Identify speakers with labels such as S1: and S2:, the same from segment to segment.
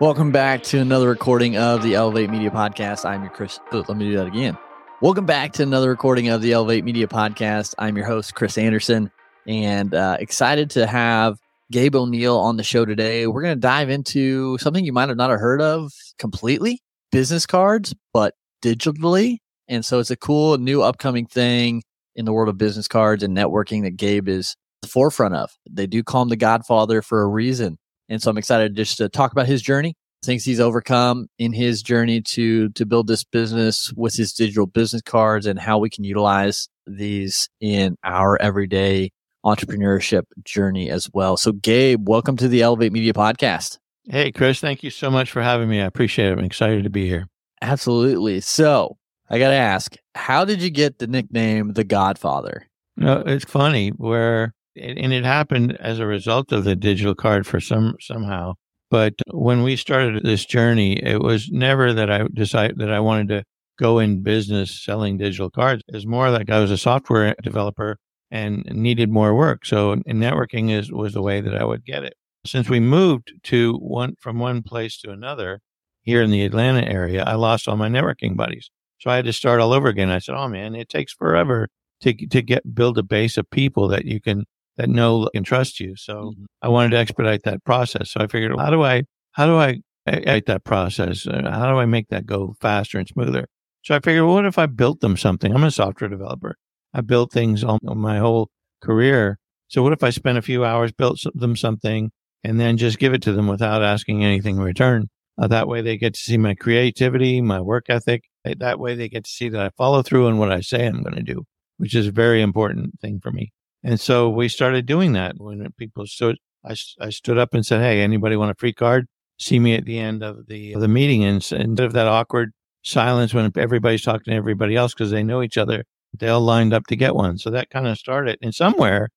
S1: Welcome back to another recording of the Elevate Media Podcast. I'm your Chris. Oh, let me do that again. Welcome back to another recording of the Elevate Media Podcast. I'm your host, Chris Anderson, and uh, excited to have Gabe O'Neill on the show today. We're going to dive into something you might have not heard of completely business cards, but digitally. And so it's a cool new upcoming thing in the world of business cards and networking that Gabe is the forefront of. They do call him the Godfather for a reason. And so I'm excited just to talk about his journey, things he's overcome in his journey to to build this business with his digital business cards and how we can utilize these in our everyday entrepreneurship journey as well. So Gabe, welcome to the Elevate Media podcast.
S2: Hey Chris, thank you so much for having me. I appreciate it. I'm excited to be here.
S1: Absolutely. So, I got to ask, how did you get the nickname The Godfather?
S2: No, it's funny where and it happened as a result of the digital card for some somehow. But when we started this journey, it was never that I decided that I wanted to go in business selling digital cards. It's more like I was a software developer and needed more work. So networking is was the way that I would get it. Since we moved to one from one place to another here in the Atlanta area, I lost all my networking buddies. So I had to start all over again. I said, "Oh man, it takes forever to to get build a base of people that you can that know and trust you. So mm-hmm. I wanted to expedite that process. So I figured, how do I, how do I expedite that process? Uh, how do I make that go faster and smoother? So I figured, well, what if I built them something? I'm a software developer. I built things all my whole career. So what if I spent a few hours, built them something, and then just give it to them without asking anything in return? Uh, that way they get to see my creativity, my work ethic. That way they get to see that I follow through on what I say I'm going to do, which is a very important thing for me. And so we started doing that when people stood, I, I stood up and said, Hey, anybody want a free card? See me at the end of the, of the meeting. And instead of that awkward silence when everybody's talking to everybody else because they know each other, they all lined up to get one. So that kind of started. And somewhere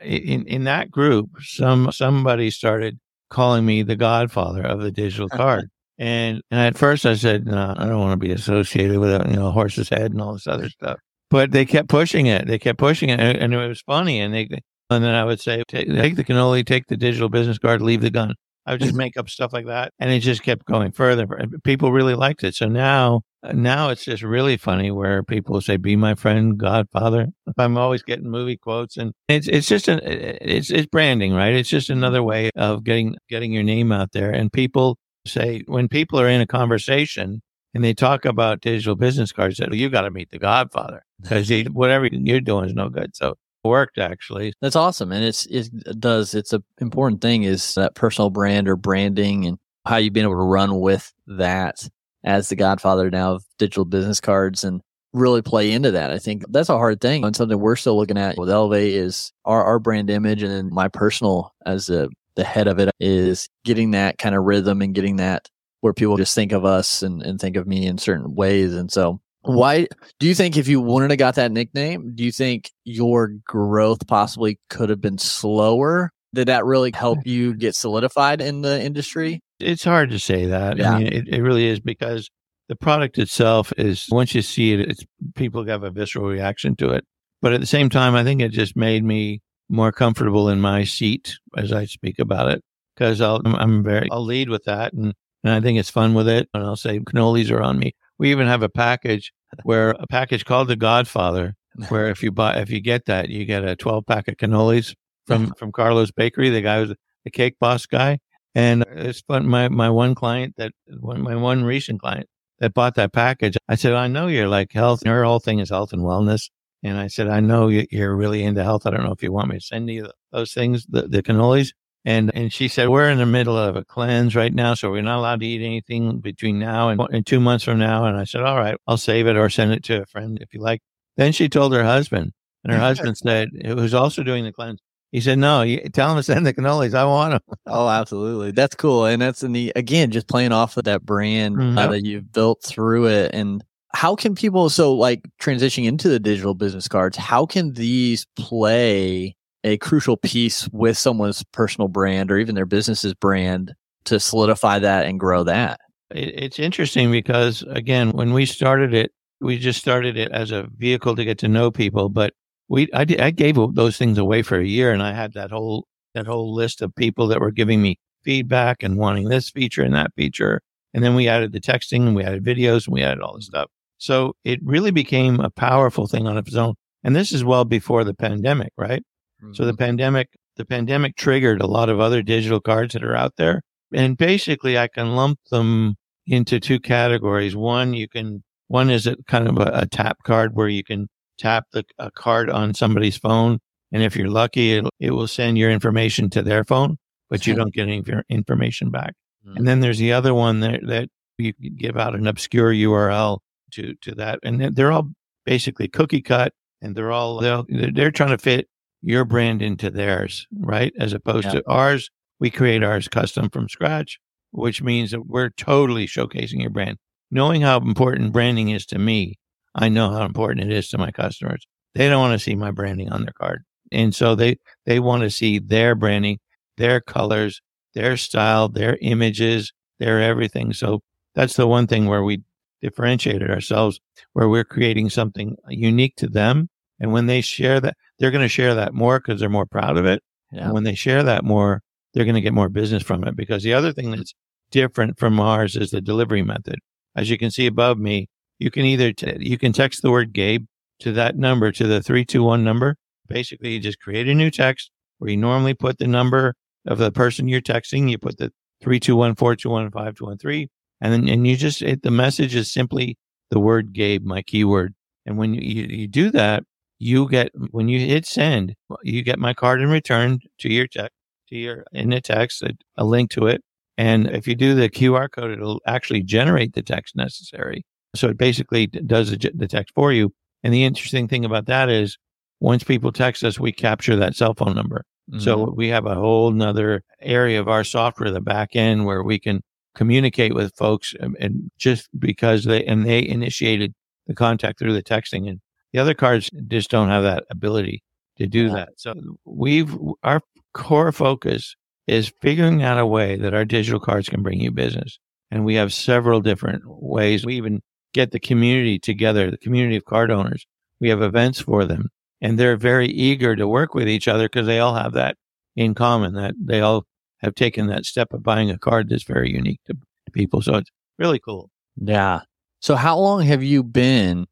S2: in, in that group, some, somebody started calling me the godfather of the digital uh-huh. card. And, and at first I said, no, I don't want to be associated with it, you know, horse's head and all this other stuff but they kept pushing it. They kept pushing it, and it was funny. And they, and then I would say, take, take the cannoli, take the digital business card, leave the gun. I would just make up stuff like that, and it just kept going further. People really liked it. So now, now it's just really funny where people say, "Be my friend, Godfather." I'm always getting movie quotes, and it's it's just an it's it's branding, right? It's just mm-hmm. another way of getting getting your name out there. And people say when people are in a conversation and they talk about digital business cards, that you got to meet the Godfather because whatever you're doing is no good. So it worked actually.
S1: That's awesome, and it's it does. It's an important thing is that personal brand or branding and how you've been able to run with that as the Godfather now of digital business cards and really play into that. I think that's a hard thing and something we're still looking at with Elevate is our, our brand image and then my personal as the the head of it is getting that kind of rhythm and getting that where people just think of us and, and think of me in certain ways. And so why do you think if you wouldn't have got that nickname, do you think your growth possibly could have been slower? Did that really help you get solidified in the industry?
S2: It's hard to say that. Yeah. I mean, it, it really is because the product itself is once you see it, it's people have a visceral reaction to it. But at the same time, I think it just made me more comfortable in my seat as I speak about it because I'll, I'm very, I'll lead with that. And and I think it's fun with it. And I'll say cannolis are on me. We even have a package where a package called the Godfather, where if you buy if you get that, you get a 12 pack of cannolis from uh-huh. from Carlo's Bakery, the guy who's the cake boss guy. And it's fun. My my one client that one my one recent client that bought that package, I said, I know you're like health. Your whole thing is health and wellness. And I said, I know you're really into health. I don't know if you want me to send you those things, the, the cannolis. And and she said, We're in the middle of a cleanse right now, so we're not allowed to eat anything between now and, and two months from now. And I said, All right, I'll save it or send it to a friend if you like. Then she told her husband, and her husband said, who's also doing the cleanse, he said, "No, you, tell him to send the cannolis. I want them."
S1: Oh, absolutely. That's cool, and that's in the again just playing off of that brand mm-hmm. uh, that you've built through it. And how can people so like transitioning into the digital business cards how can these play a crucial piece with someone's personal brand or even their business's brand to solidify that and grow that
S2: it's interesting because again when we started it we just started it as a vehicle to get to know people but we I, I gave those things away for a year and i had that whole that whole list of people that were giving me feedback and wanting this feature and that feature and then we added the texting and we added videos and we added all this stuff so it really became a powerful thing on its own. And this is well before the pandemic, right? Mm-hmm. So the mm-hmm. pandemic, the pandemic triggered a lot of other digital cards that are out there. And basically I can lump them into two categories. One, you can, one is a kind of a, a tap card where you can tap the a card on somebody's phone. And if you're lucky, it, it will send your information to their phone, but you don't get any information back. Mm-hmm. And then there's the other one that, that you give out an obscure URL to to that, and they're all basically cookie cut, and they're all they're, they're trying to fit your brand into theirs, right? As opposed yeah. to ours, we create ours custom from scratch, which means that we're totally showcasing your brand. Knowing how important branding is to me, I know how important it is to my customers. They don't want to see my branding on their card. And so they, they want to see their branding, their colors, their style, their images, their everything. So that's the one thing where we differentiated ourselves where we're creating something unique to them. And when they share that, they're going to share that more because they're more proud of it. Yeah. And when they share that more, they're going to get more business from it. Because the other thing that's different from ours is the delivery method. As you can see above me, you can either, t- you can text the word Gabe to that number, to the 321 number. Basically, you just create a new text where you normally put the number of the person you're texting. You put the 321 421 5213 and then, and you just, it, the message is simply the word Gabe, my keyword. And when you, you, you do that, you get, when you hit send, you get my card in return to your text, to your, in the text, a, a link to it. And if you do the QR code, it'll actually generate the text necessary. So it basically does the, the text for you. And the interesting thing about that is once people text us, we capture that cell phone number. Mm-hmm. So we have a whole nother area of our software, the back end, where we can communicate with folks and, and just because they and they initiated the contact through the texting and the other cards just don't have that ability to do yeah. that. So we've our core focus is figuring out a way that our digital cards can bring you business. And we have several different ways. We even get the community together, the community of card owners. We have events for them and they're very eager to work with each other because they all have that in common that they all have taken that step of buying a card that's very unique to people. So it's really cool.
S1: Yeah. So how long have you been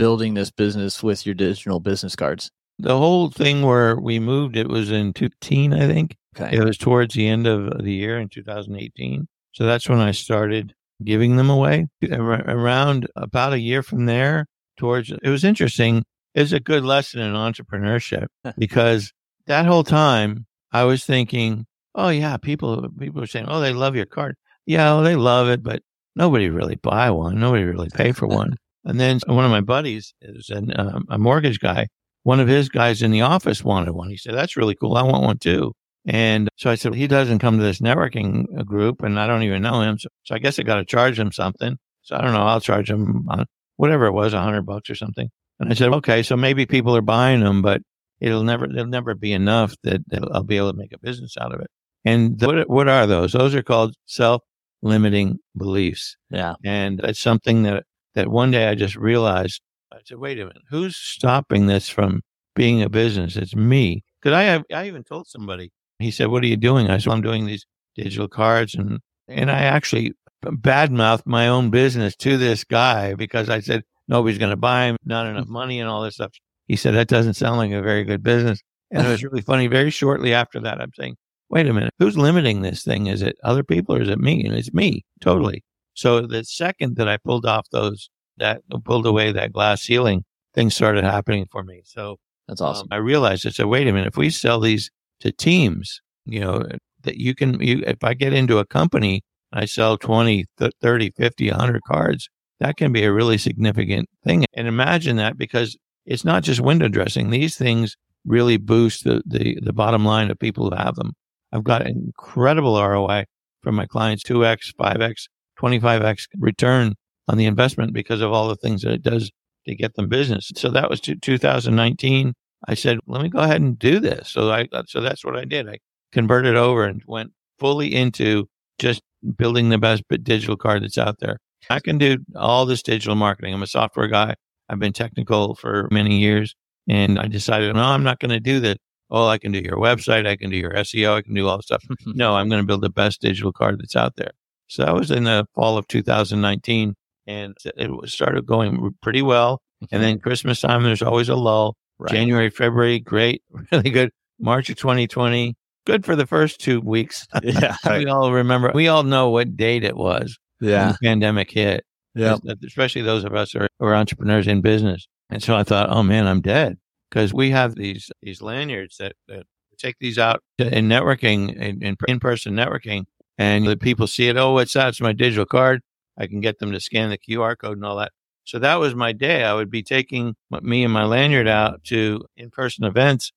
S1: building this business with your digital business cards?
S2: The whole thing where we moved, it was in 2018, I think. Okay. It was towards the end of the year in 2018. So that's when I started giving them away. Around about a year from there, towards it was interesting. It's a good lesson in entrepreneurship because that whole time I was thinking, oh yeah, people people are saying, oh, they love your card. Yeah, well, they love it, but nobody really buy one. Nobody really pay for one. And then one of my buddies is an, um, a mortgage guy. One of his guys in the office wanted one. He said, that's really cool. I want one too. And so I said, he doesn't come to this networking uh, group and I don't even know him. So, so I guess I got to charge him something. So I don't know. I'll charge him uh, whatever it was, a hundred bucks or something. And I said, okay, so maybe people are buying them, but it'll never, it'll never be enough that, I'll be able to make a business out of it. And the, what, what are those? Those are called self limiting beliefs.
S1: Yeah.
S2: And it's something that, that one day I just realized, I said, wait a minute, who's stopping this from being a business? It's me. Cause I have, I even told somebody, he said, what are you doing? I said, I'm doing these digital cards and, and I actually badmouthed my own business to this guy because I said, nobody's going to buy him, not hmm. enough money and all this stuff. He said, that doesn't sound like a very good business. And it was really funny. Very shortly after that, I'm saying, wait a minute, who's limiting this thing? Is it other people or is it me? And it's me, totally. So the second that I pulled off those, that pulled away that glass ceiling, things started happening for me. So
S1: that's awesome.
S2: Um, I realized I said, wait a minute, if we sell these to teams, you know, that you can, you, if I get into a company, I sell 20, 30, 50, 100 cards, that can be a really significant thing. And imagine that because it's not just window dressing. These things really boost the, the, the bottom line of people who have them. I've got incredible ROI from my clients 2x, 5x, 25x return on the investment because of all the things that it does to get them business. So that was 2019. I said, let me go ahead and do this. So I, so that's what I did. I converted over and went fully into just building the best digital card that's out there. I can do all this digital marketing. I'm a software guy. I've been technical for many years and I decided, no, I'm not going to do that. Oh, I can do your website. I can do your SEO. I can do all the stuff. no, I'm going to build the best digital card that's out there. So that was in the fall of 2019 and it started going pretty well. And mm-hmm. then Christmas time, there's always a lull. Right. January, February, great, really good. March of 2020, good for the first two weeks. Yeah. we all remember, we all know what date it was.
S1: Yeah.
S2: the pandemic hit.
S1: Yeah.
S2: Uh, especially those of us who are, who are entrepreneurs in business. And so I thought, oh man, I'm dead because we have these, these lanyards that, that take these out in networking, in, in person networking. And the people see it. Oh, what's that? Uh, it's my digital card. I can get them to scan the QR code and all that. So that was my day. I would be taking me and my lanyard out to in person events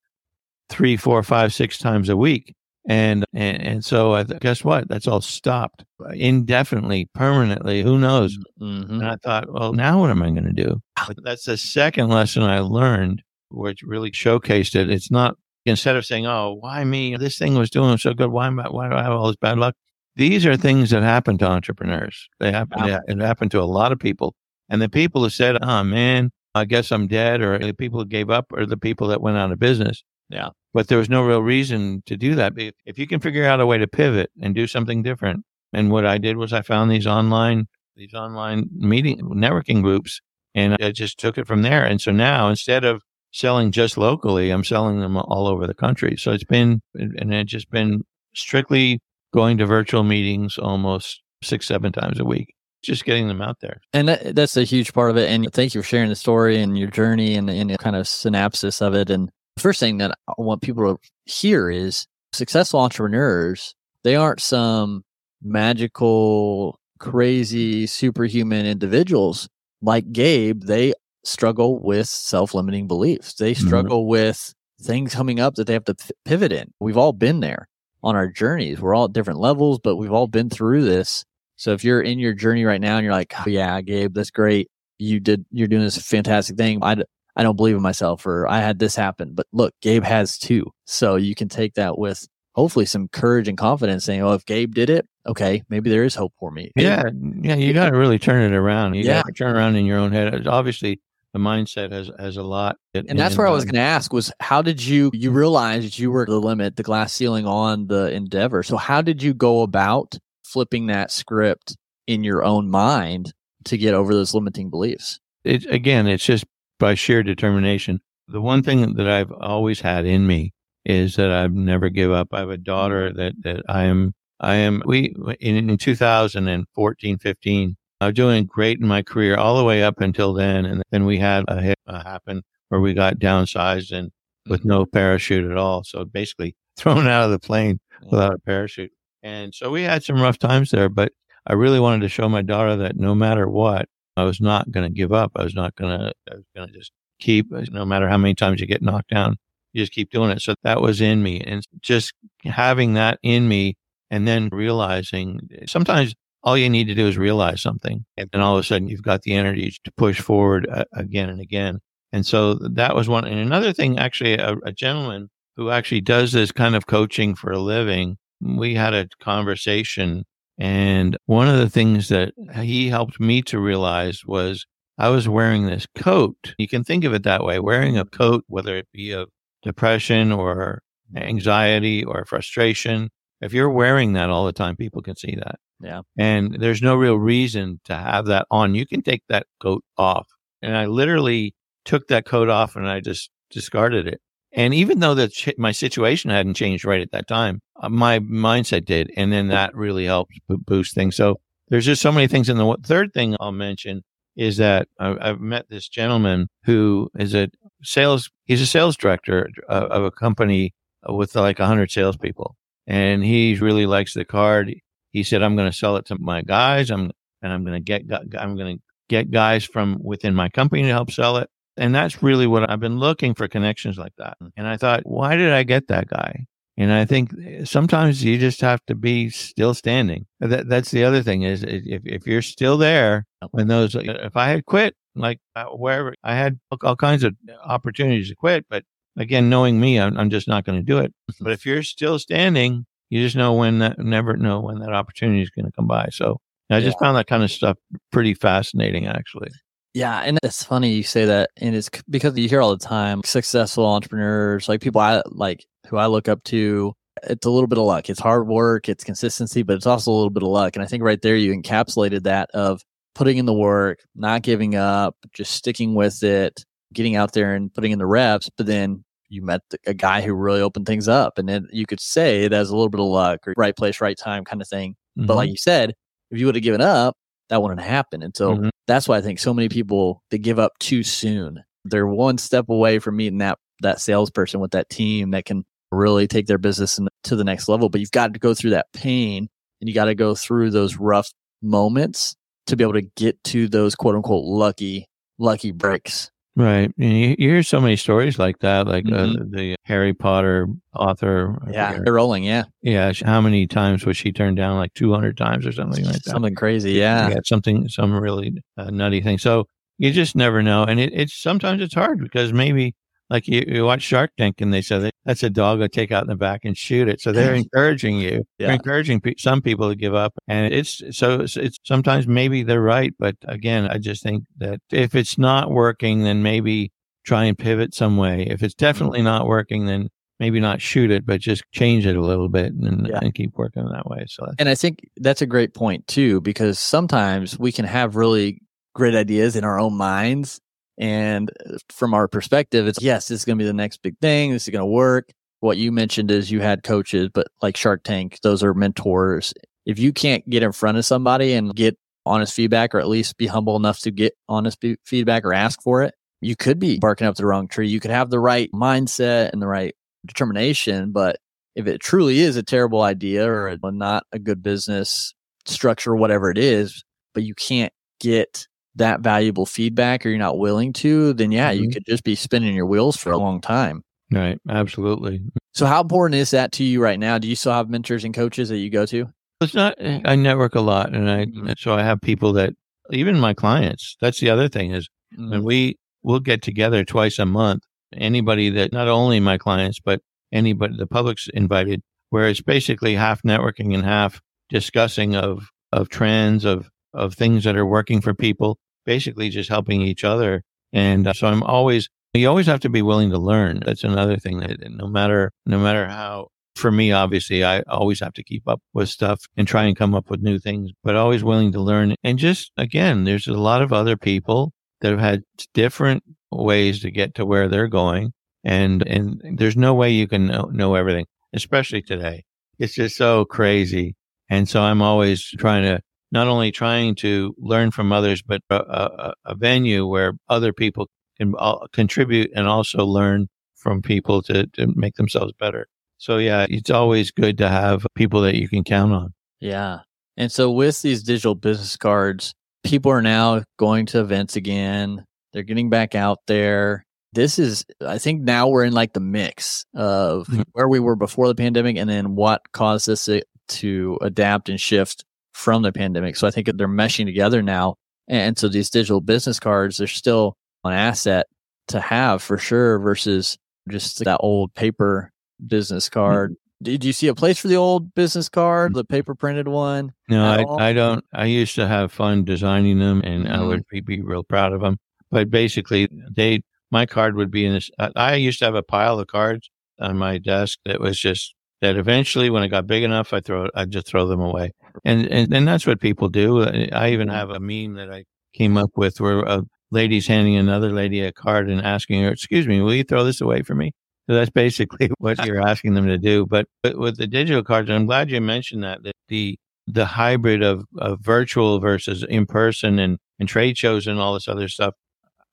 S2: three, four, five, six times a week. And, and, and so I th- guess what? That's all stopped uh, indefinitely, permanently. Who knows? Mm-hmm. And I thought, well, now what am I going to do? Ah. But that's the second lesson I learned, which really showcased it. It's not instead of saying, "Oh, why me? This thing was doing so good. Why am I, why do I have all this bad luck?" These are things that happen to entrepreneurs. They happen. Wow. It happened to a lot of people. And the people who said, "Oh man, I guess I'm dead," or the people who gave up, or the people that went out of business.
S1: Yeah.
S2: But there was no real reason to do that. If you can figure out a way to pivot and do something different, and what I did was I found these online these online meeting networking groups, and I just took it from there. And so now instead of selling just locally, I'm selling them all over the country. So it's been and it's just been strictly going to virtual meetings almost six seven times a week just getting them out there.
S1: And that, that's a huge part of it. And thank you for sharing the story and your journey and, and kind of synopsis of it. And the first thing that I want people to hear is successful entrepreneurs, they aren't some magical, crazy, superhuman individuals like Gabe. They struggle with self limiting beliefs. They mm-hmm. struggle mm-hmm. with things coming up that they have to pivot in. We've all been there on our journeys. We're all at different levels, but we've all been through this. So if you're in your journey right now and you're like, oh, yeah, Gabe, that's great. You did, you're doing this fantastic thing. I, I don't believe in myself or I had this happen, but look, Gabe has too. So you can take that with hopefully some courage and confidence saying, oh, if Gabe did it, okay, maybe there is hope for me.
S2: Yeah. Yeah. You got to really turn it around. You yeah. got to turn around in your own head. Obviously, the mindset has has a lot.
S1: And that's where I was going to ask was how did you you mm-hmm. realized you were the limit, the glass ceiling on the endeavor. So how did you go about flipping that script in your own mind to get over those limiting beliefs?
S2: It again, it's just by sheer determination. The one thing that I've always had in me is that I've never give up. I have a daughter that that I am I am we in, in 2014 15 I was doing great in my career all the way up until then. And then we had a hit uh, happen where we got downsized and with mm-hmm. no parachute at all. So basically thrown out of the plane without a parachute. And so we had some rough times there, but I really wanted to show my daughter that no matter what, I was not going to give up. I was not going to, I was going to just keep, no matter how many times you get knocked down, you just keep doing it. So that was in me and just having that in me and then realizing sometimes all you need to do is realize something. And then all of a sudden you've got the energy to push forward uh, again and again. And so that was one. And another thing, actually, a, a gentleman who actually does this kind of coaching for a living, we had a conversation. And one of the things that he helped me to realize was I was wearing this coat. You can think of it that way wearing a coat, whether it be of depression or anxiety or frustration. If you're wearing that all the time, people can see that.
S1: Yeah.
S2: And there's no real reason to have that on. You can take that coat off. And I literally took that coat off and I just discarded it. And even though that my situation hadn't changed right at that time, uh, my mindset did. And then that really helped boost things. So there's just so many things. And the third thing I'll mention is that I- have met this gentleman who is a sales, he's a sales director of, of a company with like 100 salespeople. And he really likes the card he said, I'm going to sell it to my guys. I'm, and I'm going to get, I'm going to get guys from within my company to help sell it. And that's really what I've been looking for connections like that. Mm. And I thought, why did I get that guy? And I think eh, sometimes you just have to be still standing. That, that's the other thing is if, if you're still there when those, eh, if I had quit, like uh, wherever I had all kinds of eh, opportunities to quit, but again, knowing me, I'm, I'm just not going to do it. Mm-hmm. But if you're still standing, you just know when that, never know when that opportunity is going to come by. So I just yeah. found that kind of stuff pretty fascinating, actually.
S1: Yeah, and it's funny you say that, and it's because you hear all the time successful entrepreneurs, like people I like who I look up to. It's a little bit of luck. It's hard work, it's consistency, but it's also a little bit of luck. And I think right there you encapsulated that of putting in the work, not giving up, just sticking with it, getting out there and putting in the reps. But then you met a guy who really opened things up, and then you could say it has a little bit of luck or right place, right time kind of thing. Mm-hmm. But like you said, if you would have given up, that wouldn't happen. And so mm-hmm. that's why I think so many people they give up too soon. They're one step away from meeting that that salesperson with that team that can really take their business to the next level. But you've got to go through that pain and you got to go through those rough moments to be able to get to those quote unquote lucky lucky breaks.
S2: Right. And you, you hear so many stories like that, like uh, mm-hmm. uh, the Harry Potter author.
S1: Yeah. Rowling. Yeah.
S2: Yeah. How many times was she turned down? Like 200 times or something like that.
S1: Something crazy. Yeah.
S2: Yeah. Something, some really uh, nutty thing. So you just never know. And it, it's sometimes it's hard because maybe like you, you watch Shark Tank and they say that's a dog I take out in the back and shoot it. So they're encouraging you. Yeah. They're encouraging pe- some people to give up. And it's so it's, it's sometimes maybe they're right. But again, I just think that if it's not working, then maybe try and pivot some way. If it's mm-hmm. definitely not working, then maybe not shoot it, but just change it a little bit and, yeah. and keep working that way. So,
S1: and I think that's a great point too, because sometimes we can have really great ideas in our own minds and uh, from our perspective, it's yes, this is going to be the next big thing. This is going to work. What you mentioned is you had coaches, but like Shark Tank, those are mentors. If you can't get in front of somebody and get honest feedback, or at least be humble enough to get honest be- feedback or ask for it, you could be barking up the wrong tree. You could have the right mindset and the right determination, but if it truly is a terrible idea or not a good business structure, whatever it is, but you can't get that valuable feedback or you're not willing to, then yeah, mm-hmm. you could just be spinning your wheels for a long time.
S2: Right. Absolutely.
S1: So how important is that to you right now? Do you still have mentors and coaches that you go to?
S2: It's not, I network a lot and I, mm-hmm. so I have people that even my clients, that's the other thing is mm-hmm. when we will get together twice a month, anybody that not only my clients, but anybody, the public's invited, where it's basically half networking and half discussing of, of trends, of, of things that are working for people basically just helping each other. And uh, so I'm always, you always have to be willing to learn. That's another thing that no matter, no matter how, for me, obviously, I always have to keep up with stuff and try and come up with new things, but always willing to learn. And just again, there's a lot of other people that have had different ways to get to where they're going. And, and there's no way you can know, know everything, especially today. It's just so crazy. And so I'm always trying to not only trying to learn from others, but a, a, a venue where other people can contribute and also learn from people to, to make themselves better. So yeah, it's always good to have people that you can count on.
S1: Yeah. And so with these digital business cards, people are now going to events again. They're getting back out there. This is, I think now we're in like the mix of mm-hmm. where we were before the pandemic and then what caused us to adapt and shift from the pandemic. So I think they're meshing together now. And so these digital business cards, they're still an asset to have for sure versus just that old paper business mm-hmm. card. Mm-hmm. Did you see a place for the old business card, the paper printed one?
S2: No, I, I, don't. I used to have fun designing them and mm-hmm. I would be, be real proud of them. But basically, they, my card would be in this. I used to have a pile of cards on my desk that was just that eventually when it got big enough, I throw, I just throw them away. And, and, and that's what people do. Uh, I even mm-hmm. have a meme that I came up with where a lady's handing another lady a card and asking her, excuse me, will you throw this away for me? So that's basically what you're asking them to do. But, but with the digital cards, I'm glad you mentioned that, that the, the hybrid of, of virtual versus in person and, and trade shows and all this other stuff.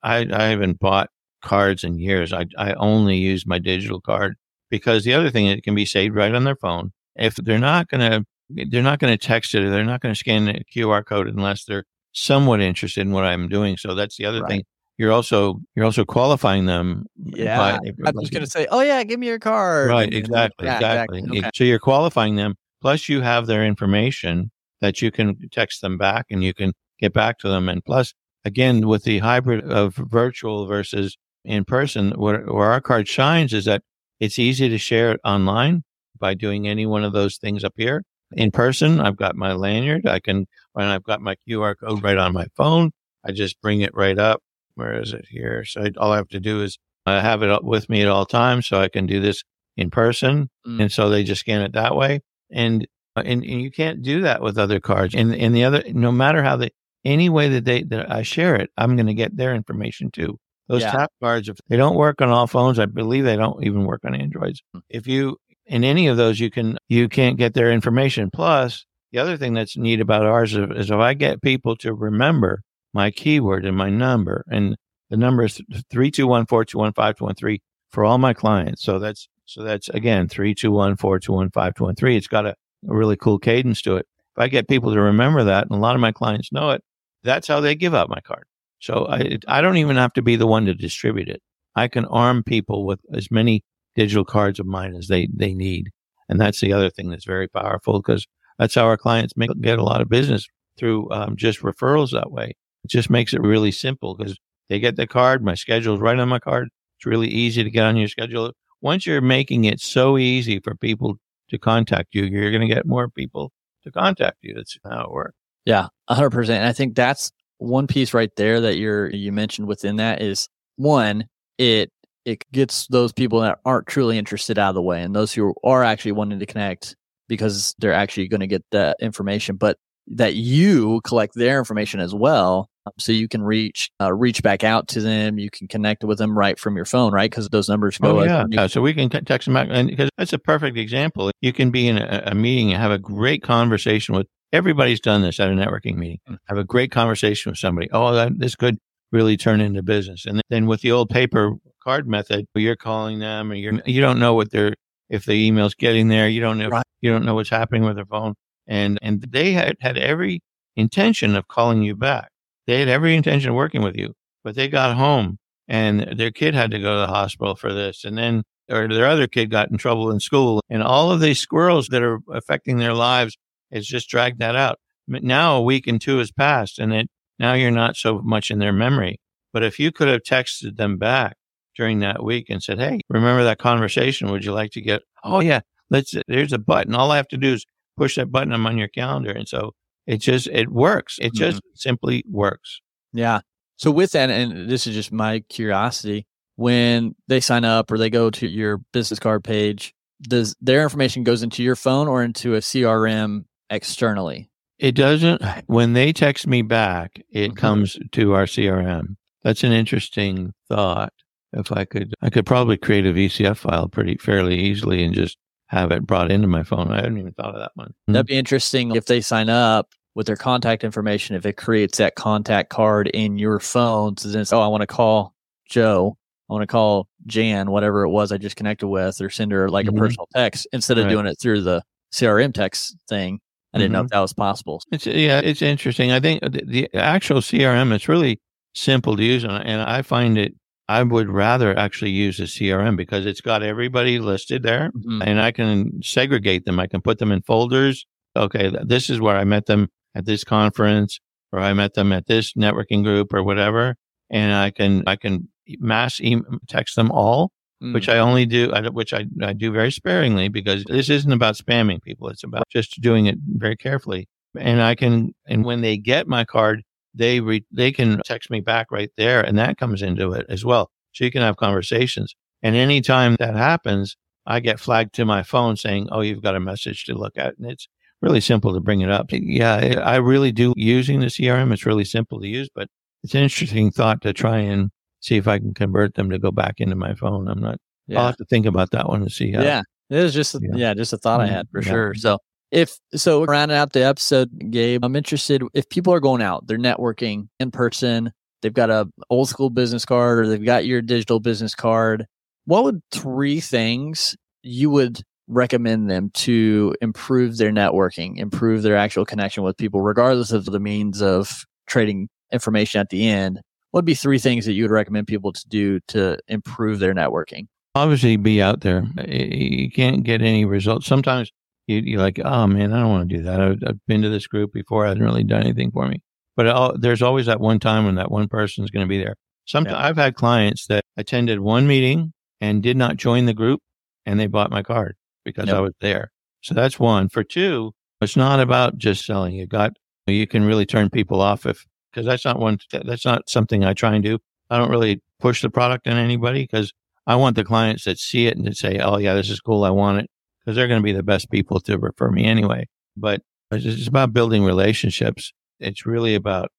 S2: I, I haven't bought cards in years. I, I only use my digital card because the other thing, it can be saved right on their phone. If they're not going to, they're not going to text it or they're not going to scan the QR code unless they're somewhat interested in what I'm doing. So that's the other right. thing. you're also you're also qualifying them.
S1: Yeah,
S2: by-
S1: I'm just gonna say, oh yeah, give me your card.
S2: right
S1: And then-
S2: exactly exactly.
S1: Okay.
S2: So you're qualifying them. Plus, you have their information that you can text them back and you can get back to them. And plus, again, with the hybrid of virtual versus in person, where, where our card shines is that it's easy to share it online by doing any one of those things up here. In person, I've got my lanyard. I can, and I've got my QR code right on my phone. I just bring it right up. Where is it here? So I, all I have to do is I have it up with me at all times, so I can do this in person.
S1: Mm.
S2: And so they just scan it that way. And, uh, and, and you can't do that with other cards. And, and the other, no matter how they, any way that they, that I share it, I'm going to get their information too. Those
S1: Yeah.
S2: tap cards, if they don't work on all phones, I believe they don't even work on Androids.
S1: Hmm.
S2: If you, in any of those, you can, you can't get their information. Plus, the other thing that's neat about ours is, is if I get people to remember my keyword and my number, and the number is 321 421 5213 for all my clients. So that's, so that's again, 321 421 5213. It's got a, a really cool cadence to it. If I get people to remember that, and a lot of my clients know it, that's how they give out my card. So I, I don't even have to be the one to distribute it. I can arm people with as many digital cards of mine as they, they need. And that's the other thing that's very powerful because that's how our clients make, get a lot of business through um, just referrals that way. It just makes it really simple because they get the card. My schedule is right on my card. It's really easy to get on your schedule. Once you're making it so easy for people to contact you, you're going to get more people to contact you. That's how it works.
S1: Yeah, a hundred percent. And I think that's one piece right there that you're you mentioned within that is one, it it gets those people that aren't truly interested out of the way and those who are actually wanting to connect because they're actually going to get that information, but that you collect their information as well. um, So you can reach uh, reach back out to them. You can connect with them right from your phone, right? Because those numbers go.
S2: Oh, yeah. yeah. So we can text them back. And because that's a perfect example. You can be in a, a meeting and have a great conversation with everybody's done this at a networking meeting.
S1: Mm.
S2: Have a great conversation with somebody. Oh, that, this could really turn into business. And then with the old paper card method, you're calling them or you're, you don't know what they're, if the email's getting there, you don't know,
S1: Right.
S2: you don't know what's happening with their phone. And, and they had, had every intention of calling you back. They had every intention of working with you, but they got home and their kid had to go to the hospital for this. And then, or their other kid got in trouble in school and all of these squirrels that are affecting their lives has just dragged that out. But now a week and two has passed and it, now you're not so much in their memory. But if you could have texted them back during that week and said, Hey, remember that conversation? Would you like to get, Oh yeah, let's, there's a button. All I have to do is push that button. I'm on your calendar. And so it just, it works. It mm-hmm. just simply works.
S1: Yeah. So with that, and this is just my curiosity, when they sign up or they go to your business card page, does their information goes into your phone or into a CRM externally?
S2: It doesn't, when they text me back, it
S1: Mhm.
S2: comes to our CRM. That's an interesting thought. If I could, I could probably create a VCF file pretty fairly easily and just have it brought into my phone. I hadn't even thought of that one.
S1: That'd be interesting if they sign up with their contact information, if it creates that contact card in your phone. So then it's, oh, I want to call Joe. I want to call Jan, whatever it was I just connected with, or send her like
S2: Mhm.
S1: a personal text instead of
S2: Right.
S1: doing it through the CRM text thing. I didn't know if that was possible.
S2: It's yeah, it's interesting. I think the, the actual CRM is really simple to use, and, and I find it. I would rather actually use a CRM because it's got everybody listed there,
S1: Mhm.
S2: and I can segregate them. I can put them in folders. Okay, this is where I met them at this conference, or I met them at this networking group, or whatever, and I can I can mass e- text them all
S1: Mm.
S2: which I only do, which I, I do very sparingly because this isn't about spamming people. It's about just doing it very carefully. And I can, and when they get my card, they re, they can text me back right there, and that comes into it as well. So you can have conversations. And anytime that happens, I get flagged to my phone saying, "Oh, you've got a message to look at," and it's really simple to bring it up. Yeah, I I really do using the CRM. It's really simple to use, but it's an interesting thought to try and see if I can convert them to go back into my phone. I'm not. I'll have to think about that one and see how.
S1: Yeah. It was just, a,
S2: Yeah.
S1: yeah. just a thought I had for
S2: Yeah.
S1: sure. So if, so rounding out the episode, Gabe, I'm interested if people are going out, they're networking in person, they've got a old school business card or they've got your digital business card. What would three things you would recommend them to improve their networking, improve their actual connection with people, regardless of the means of trading information at the end? What would be three things that you would recommend people to do to improve their networking?
S2: Obviously, be out there. You can't get any results. Sometimes you, are like, oh man, I don't want to do that. I've, I've, been to this group before. I hasn't really done anything for me. But it, there's always that one time when that one person is going to be there. Sometimes yeah. I've had clients that attended one meeting and did not join the group and they bought my card because yep. I was there. So that's one. For two, it's not about just selling. You got, you can really turn people off if, because that's not one, that's not something I try and do. I don't really push the product on anybody because I want the clients that see it and to say, oh, yeah, this is cool. I want it because they're going to be the best people to refer me anyway. But it's about building relationships. It's really about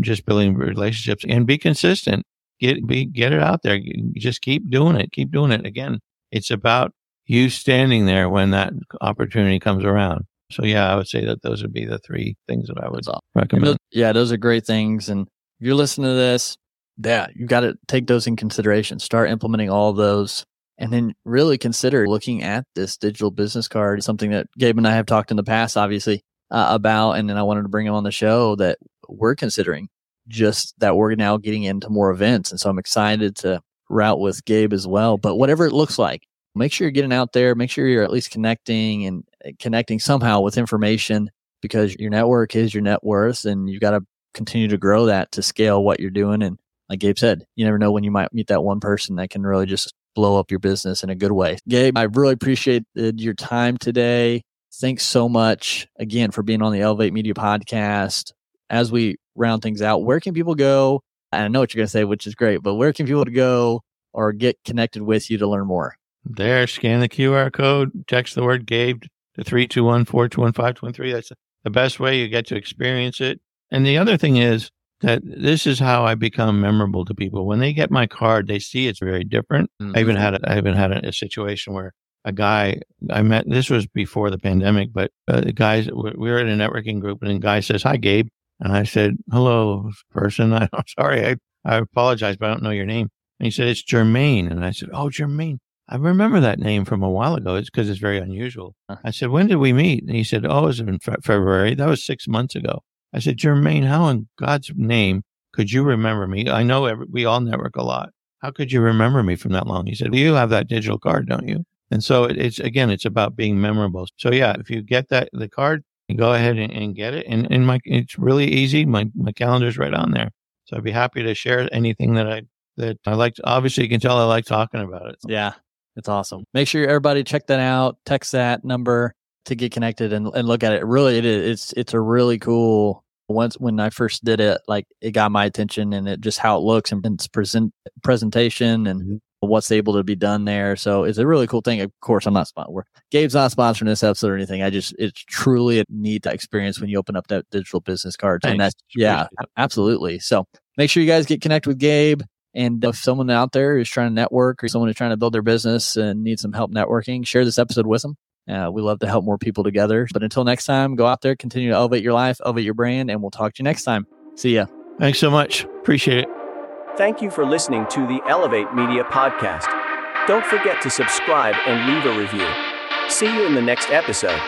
S2: just building relationships and be consistent. Get, be, get it out there. Just keep doing it. Keep doing it. Again, it's about you standing there when that opportunity comes around. So yeah, I would say that those would be the three things that I would recommend.
S1: Those, yeah, those are great things. And if you're listening to this, yeah, you got to take those in consideration. Start implementing all those and then really consider looking at this digital business card, something that Gabe and I have talked in the past, obviously, uh, about. And then I wanted to bring him on the show that we're considering just that we're now getting into more events. And so I'm excited to route with Gabe as well. But whatever it looks like, make sure you're getting out there, make sure you're at least connecting and uh, connecting somehow with information because your network is your net worth and you've got to continue to grow that to scale what you're doing. And like Gabe said, you never know when you might meet that one person that can really just blow up your business in a good way. Gabe, I really appreciate your time today. Thanks so much again for being on the Elevate Media podcast. As we round things out, where can people go? I know what you're going to say, which is great, but where can people go or get connected with you to learn more?
S2: There, scan the QR code, text the word Gabe to 321 421 523. That's the best way you get to experience it. And the other thing is, that this is how I become memorable to people. When they get my card, they see it's very different. Mm-hmm. I even had a, I even had a, a, situation where a guy I met. This was before the pandemic, but uh, the guys we were in a networking group, and the guy says, "Hi, Gabe," and I said, "Hello, person. I, am sorry. I I apologize, but I don't know your name." And he said, "It's Jermaine," and I said, "Oh, Jermaine." I remember that name from a while ago. It's because it's very unusual. Uh-huh. I said, when did we meet? And he said, oh, it was in fe- February. That was six months ago. I said, Jermaine, how in God's name could you remember me? I know every, we all network a lot. How could you remember me from that long? He said, well, you have that digital card, don't you? And so it, it's, again, it's about being memorable. So yeah, if you get that, the card, go ahead and, and get it. And, and my, it's really easy. My, my calendar's right on there. So I'd be happy to share anything that I, that I like. Obviously, you can tell I like talking about it.
S1: Yeah. It's awesome. Make sure everybody check that out. Text that number to get connected and, and look at it. Really, it is. It's it's a really cool. Once when I first did it, like it got my attention and it just how it looks and its present presentation and mm-hmm. what's able to be done there. So it's a really cool thing. Of course, I'm not sponsored. Gabe's not sponsoring this episode or anything. I just it's truly a neat experience when you open up that digital business card. And that's yeah, absolutely. So make sure you guys get connected with Gabe. And if someone out there is trying to network or someone is trying to build their business and needs some help networking, share this episode with them. Uh, we love to help more people together. But until next time, go out there, continue to elevate your life, elevate your brand, and we'll talk to you next time. See ya.
S2: Thanks so much. Appreciate it.
S3: Thank you for listening to the Elevate Media Podcast. Don't forget to subscribe and leave a review. See you in the next episode.